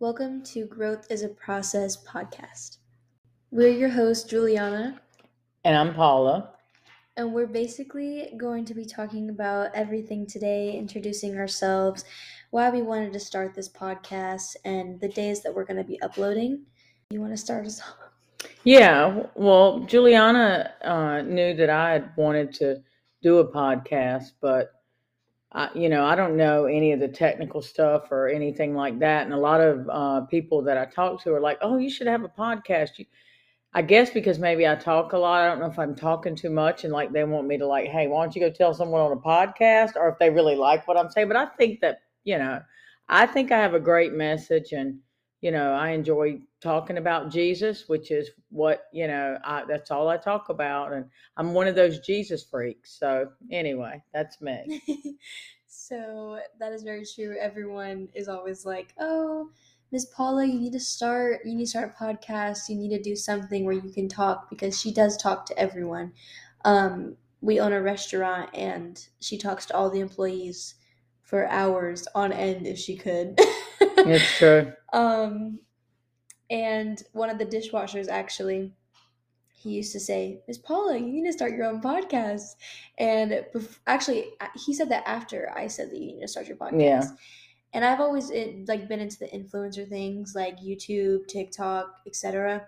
Welcome to Growth is a Process podcast. We're your hosts, Juliana, And I'm Paula. and we're basically going to be talking about everything today, introducing ourselves, why we wanted to start this podcast, and the days that we're going to be uploading. You want to start us off? Yeah, well, Juliana uh, knew that I had wanted to do a podcast, but I, you know, I don't know any of the technical stuff or anything like that. And a lot of uh, people that I talk to are like, "Oh, you should have a podcast." You, I guess because maybe I talk a lot. I don't know if I'm talking too much, and like they want me to like, "Hey, why don't you go tell someone on a podcast?" Or if they really like what I'm saying. But I think that you know, I think I have a great message, and you know, I enjoy talking about Jesus, which is what you know. I, that's all I talk about, and I'm one of those Jesus freaks. So anyway, that's me. so that is very true. Everyone is always like, "Oh, Miss Paula, you need to start. You need to start a podcast. You need to do something where you can talk because she does talk to everyone." Um, we own a restaurant, and she talks to all the employees for hours on end if she could. It's true. um, and one of the dishwashers actually he used to say miss paula you need to start your own podcast and bef- actually he said that after i said that you need to start your podcast Yeah. and i've always it, like been into the influencer things like youtube tiktok etc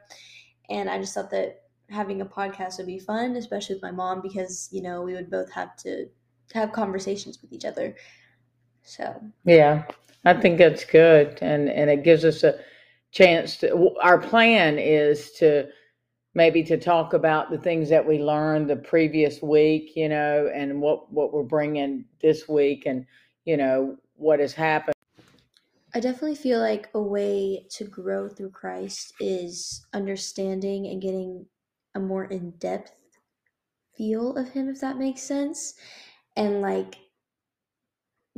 and i just thought that having a podcast would be fun especially with my mom because you know we would both have to have conversations with each other so Yeah, I think that's good, and and it gives us a chance to. Our plan is to maybe to talk about the things that we learned the previous week, you know, and what what we're bringing this week, and you know what has happened. I definitely feel like a way to grow through Christ is understanding and getting a more in depth feel of Him, if that makes sense. And like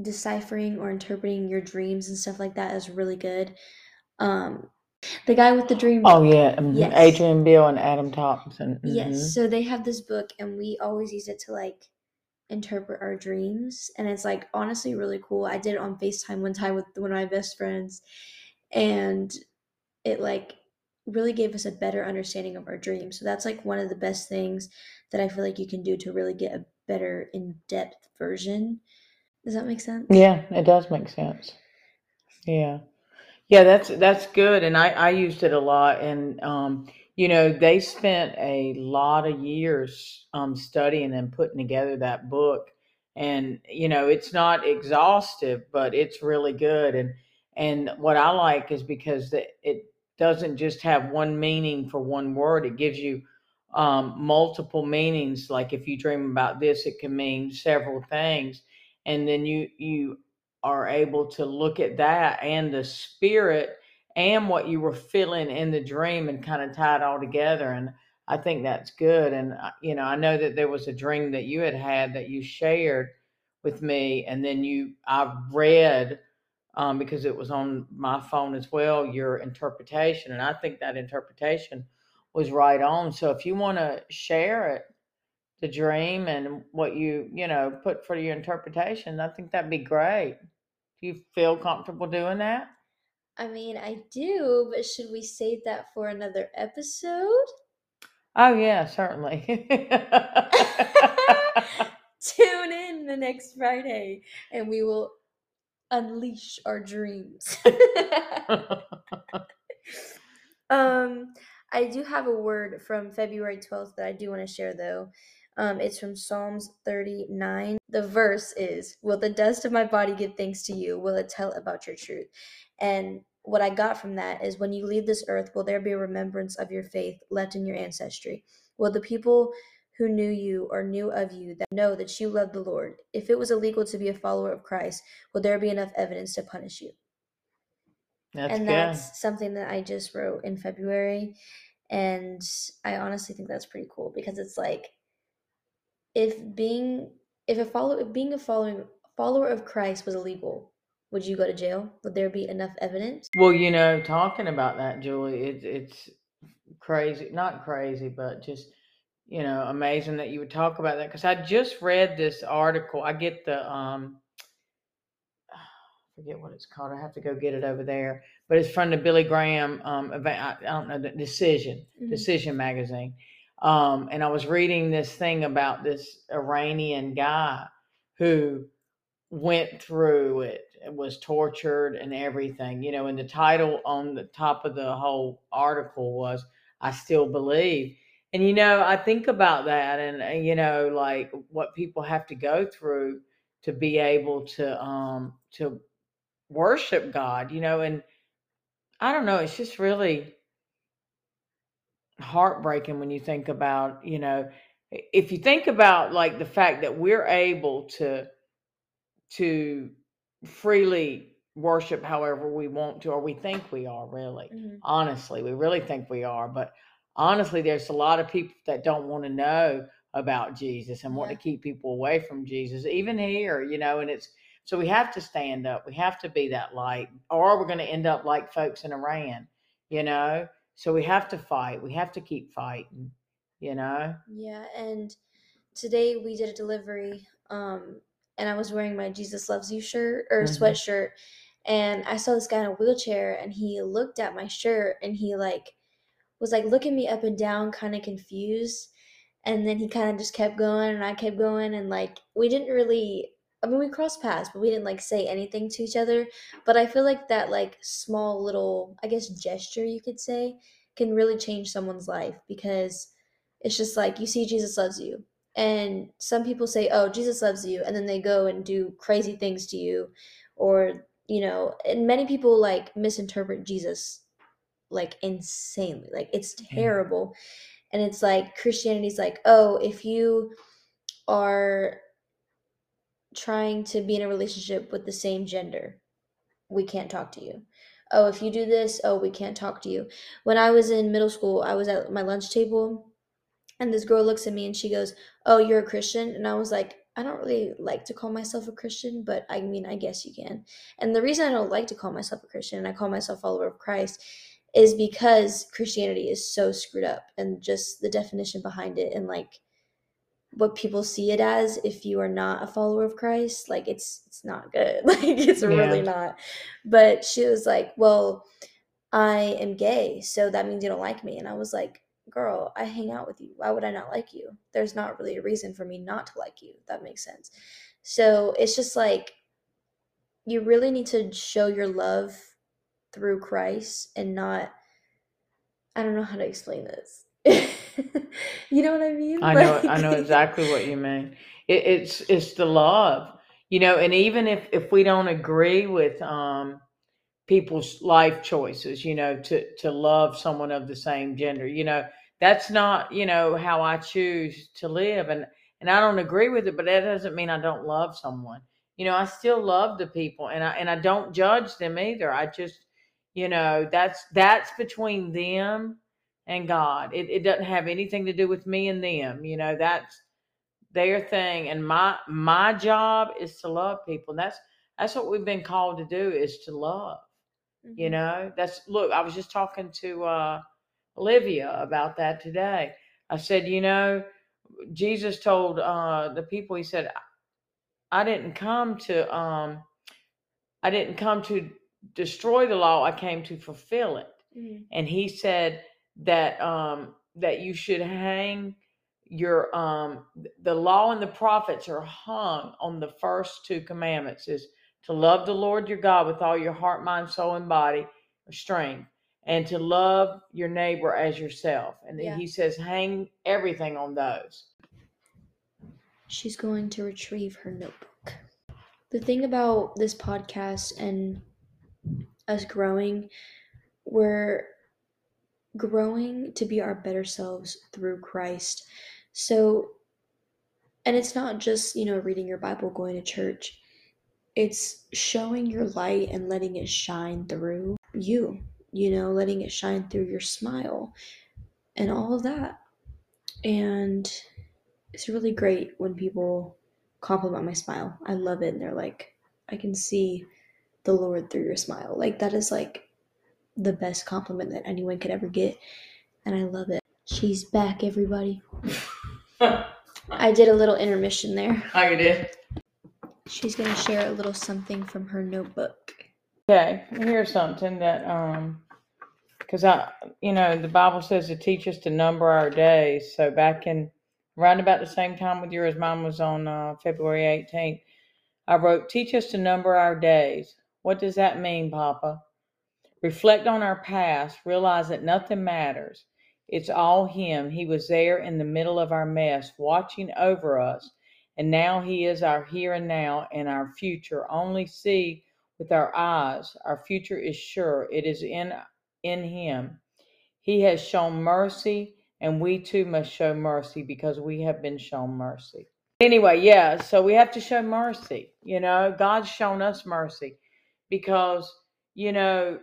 deciphering or interpreting your dreams and stuff like that is really good. Um, the guy with the dream. Oh yeah, mhm, Yes. Adrian Beale and Adam Thompson. mhm. Yes. So they have this book, and we always use it to like interpret our dreams. And it's like honestly really cool. I did it on FaceTime one time with one of my best friends, and it like really gave us a better understanding of our dreams. So that's like one of the best things that I feel like you can do to really get a better in depth version. Does that make sense? Yeah, it does make sense. Yeah. Yeah, that's that's good. And I, I used it a lot. And um, you know, they spent a lot of years um studying and putting together that book. And, you know, it's not exhaustive, but it's really good. And and what I like is because it doesn't just have one meaning for one word. It gives you um multiple meanings. Like if you dream about this, it can mean several things and then you you are able to look at that and the spirit and what you were feeling in the dream and kind of tie it all together and i think that's good and uh, you know i know that there was a dream that you had had that you shared with me and then you i read um, because it was on my phone as well your interpretation and i think that interpretation was right on so if you want to share it the dream and what you you know put for your interpretation i think that'd be great do you feel comfortable doing that I mean, I do, but should we save that for another episode? oh yeah certainly Tune in the next Friday and we will unleash our dreams. um, I do have a word from February 12th that I do want to share though. Um, it's from Psalms 39. The verse is Will the dust of my body give thanks to you? Will it tell about your truth? And what I got from that is when you leave this earth, will there be a remembrance of your faith left in your ancestry? Will the people who knew you or knew of you that know that you love the Lord, if it was illegal to be a follower of Christ, will there be enough evidence to punish you? that's and good that's something that I just wrote in February. And I honestly think that's pretty cool because it's like if being if a follow if being a following follower of Christ was illegal, would you go to jail? Would there be enough evidence? well you know talking about that julie it, it's crazy not crazy but just you know amazing that you would talk about that because i just read this article i get the um forget what it's called. I have to go get it over there. But it's from the Billy Graham um, event. I, I don't know the Decision Mhm. Decision magazine. Um, and I was reading this thing about this Iranian guy who went through it and was tortured and everything. You know, and the title on the top of the whole article was "I Still Believe." And you know, I think about that, and uh, you know, like what people have to go through to be able to um to worship God, you know, and I don't know, it's just really heartbreaking when you think about, you know, if you think about like the fact that we're able to to freely worship however we want to or we think we are really. Mhm. Honestly, we really think we are, but honestly there's a lot of people that don't want to know about Jesus and want Yeah. to keep people away from Jesus even here, you know, and it's so we have to stand up. We have to be that light or we're going to end up like folks in Iran, you know? So we have to fight. We have to keep fighting, you know? Yeah, and today we did a delivery, um, and I was wearing my Jesus Loves You shirt or Mhm. sweatshirt, and I saw this guy in a wheelchair, and he looked at my shirt, and he like was like looking me up and down, kind of confused, and then he kind of just kept going, and I kept going, and like we didn't really. I mean, we crossed paths, but we didn't like say anything to each other. But I feel like that like small little, I guess, gesture you could say can really change someone's life because it's just like you see Jesus loves you. And some people say, "Oh, Jesus loves you," and then they go and do crazy things to you or, you know, and many people like misinterpret Jesus like insanely. Like it's Yeah. terrible. And it's like Christianity's like, "Oh, if you are trying to be in a relationship with the same gender, we can't talk to you. Oh, if you do this, oh, we can't talk to you. When I was in middle school, I was at my lunch table and this girl looks at me and she goes, Oh, you're a Christian? And I was like, I don't really like to call myself a Christian, but I mean, I guess you can. And the reason I don't like to call myself a Christian and I call myself follower of Christ is because Christianity is so screwed up and just the definition behind it and like what people see it as if you are not a follower of Christ, like it's it's not good. Like it's really not. But she was like, "Well, I am gay, so that means you don't like me." And I was like, "Girl, I hang out with you. Why would I not like you? There's not really a reason for me not to like you. That makes sense." So, it's just like you really need to show your love through Christ and not I don't know how to explain this. you know what I mean? I know I know exactly what you mean. It, it's it's the love, you know, and even if if we don't agree with um people's life choices, you know, to to love someone of the same gender, you know, that's not, you know, how I choose to live and and I don't agree with it, but that doesn't mean I don't love someone. You know, I still love the people and I and I don't judge them either. I just, you know, that's that's between them and God. It it doesn't have anything to do with me and them. You know, that's their thing. And my my job is to love people. And that's that's what we've been called to do is to love. You Mhm. know, that's look, I was just talking to uh Olivia about that today. I said, you know, Jesus told uh the people, he said, I didn't come to um I didn't come to destroy the law, I came to fulfill it Mhm. and he said that um that you should hang your um the law and the prophets are hung on the first two commandments is to love the lord your god with all your heart mind soul and body or strength and to love your neighbor as yourself and then Yeah. he says hang everything on those She's going to retrieve her notebook. The thing about this podcast and us growing, we're growing to be our better selves through Christ. So, and it's not just, you know, reading your Bible, going to church, it's showing your light and letting it shine through you, you know, letting it shine through your smile and all of that. And it's really great when people compliment my smile. I love it. And they're like, I can see the Lord through your smile. Like, that is like the best compliment that anyone could ever get. And I love it. She's back, everybody. I did a little intermission there. how you did She's going to share a little something from her notebook. Okay, here's something that um because I you know the Bible says to teach us to number our days. So back in around about the same time with yours, mine was on uh, February 18th. I wrote, "Teach us to number our days." What does that mean, Papa? Reflect on our past, realize that nothing matters. It's all Him. He was there in the middle of our mess, watching over us. And now He is our here and now and our future. Only see with our eyes. Our future is sure. It is in, in Him. He has shown mercy, and we too must show mercy because we have been shown mercy. Anyway, yeah, so we have to show mercy. You know, God's shown us mercy because, you know,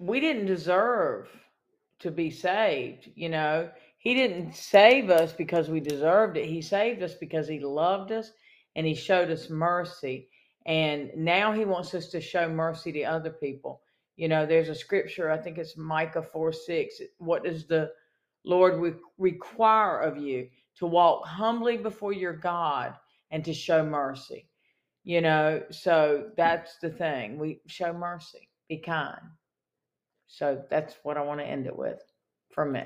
we didn't deserve to be saved. You know, He didn't save us because we deserved it. He saved us because He loved us and He showed us mercy. And now He wants us to show mercy to other people. You know, there's a scripture, I think it's Micah 4 6. What does the Lord re- require of you? To walk humbly before your God and to show mercy. You know, so that's the thing. We show mercy, be kind. So that's what I want to end it with for me.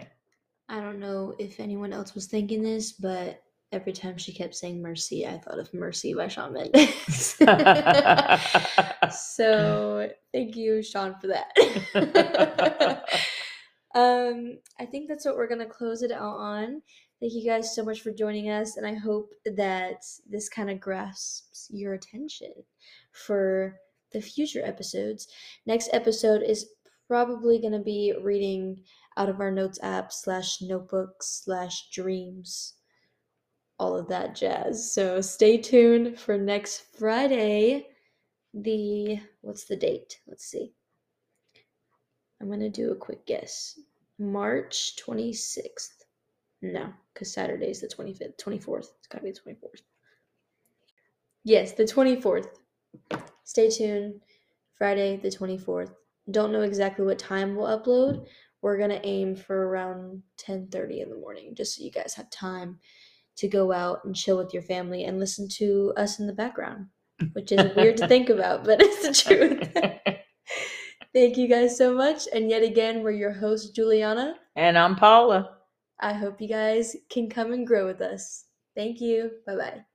I don't know if anyone else was thinking this, but every time she kept saying mercy, I thought of Mercy by Shawn Mendes. so thank you, Shawn, for that. um, I think that's what we're gonna close it out on. Thank you guys so much for joining us, and I hope that this kind of grasps your attention for the future episodes. Next episode is probably going to be reading out of our notes app slash notebooks slash dreams all of that jazz. So stay tuned for next friday. The what's the date? Let's see. I'm going to do a quick guess. March 26th no because saturday is the 25th 24th it's got to be the 24th yes the 24th stay tuned. Friday the 24th don't know exactly what time we'll upload. We're gonna aim for around 10:30 in the morning, just so you guys have time to go out and chill with your family and listen to us in the background, which is weird to think about, but it's the truth. Thank you guys so much. And yet again, we're your host, Juliana. And I'm Paula. I hope you guys can come and grow with us. Thank you. Bye bye.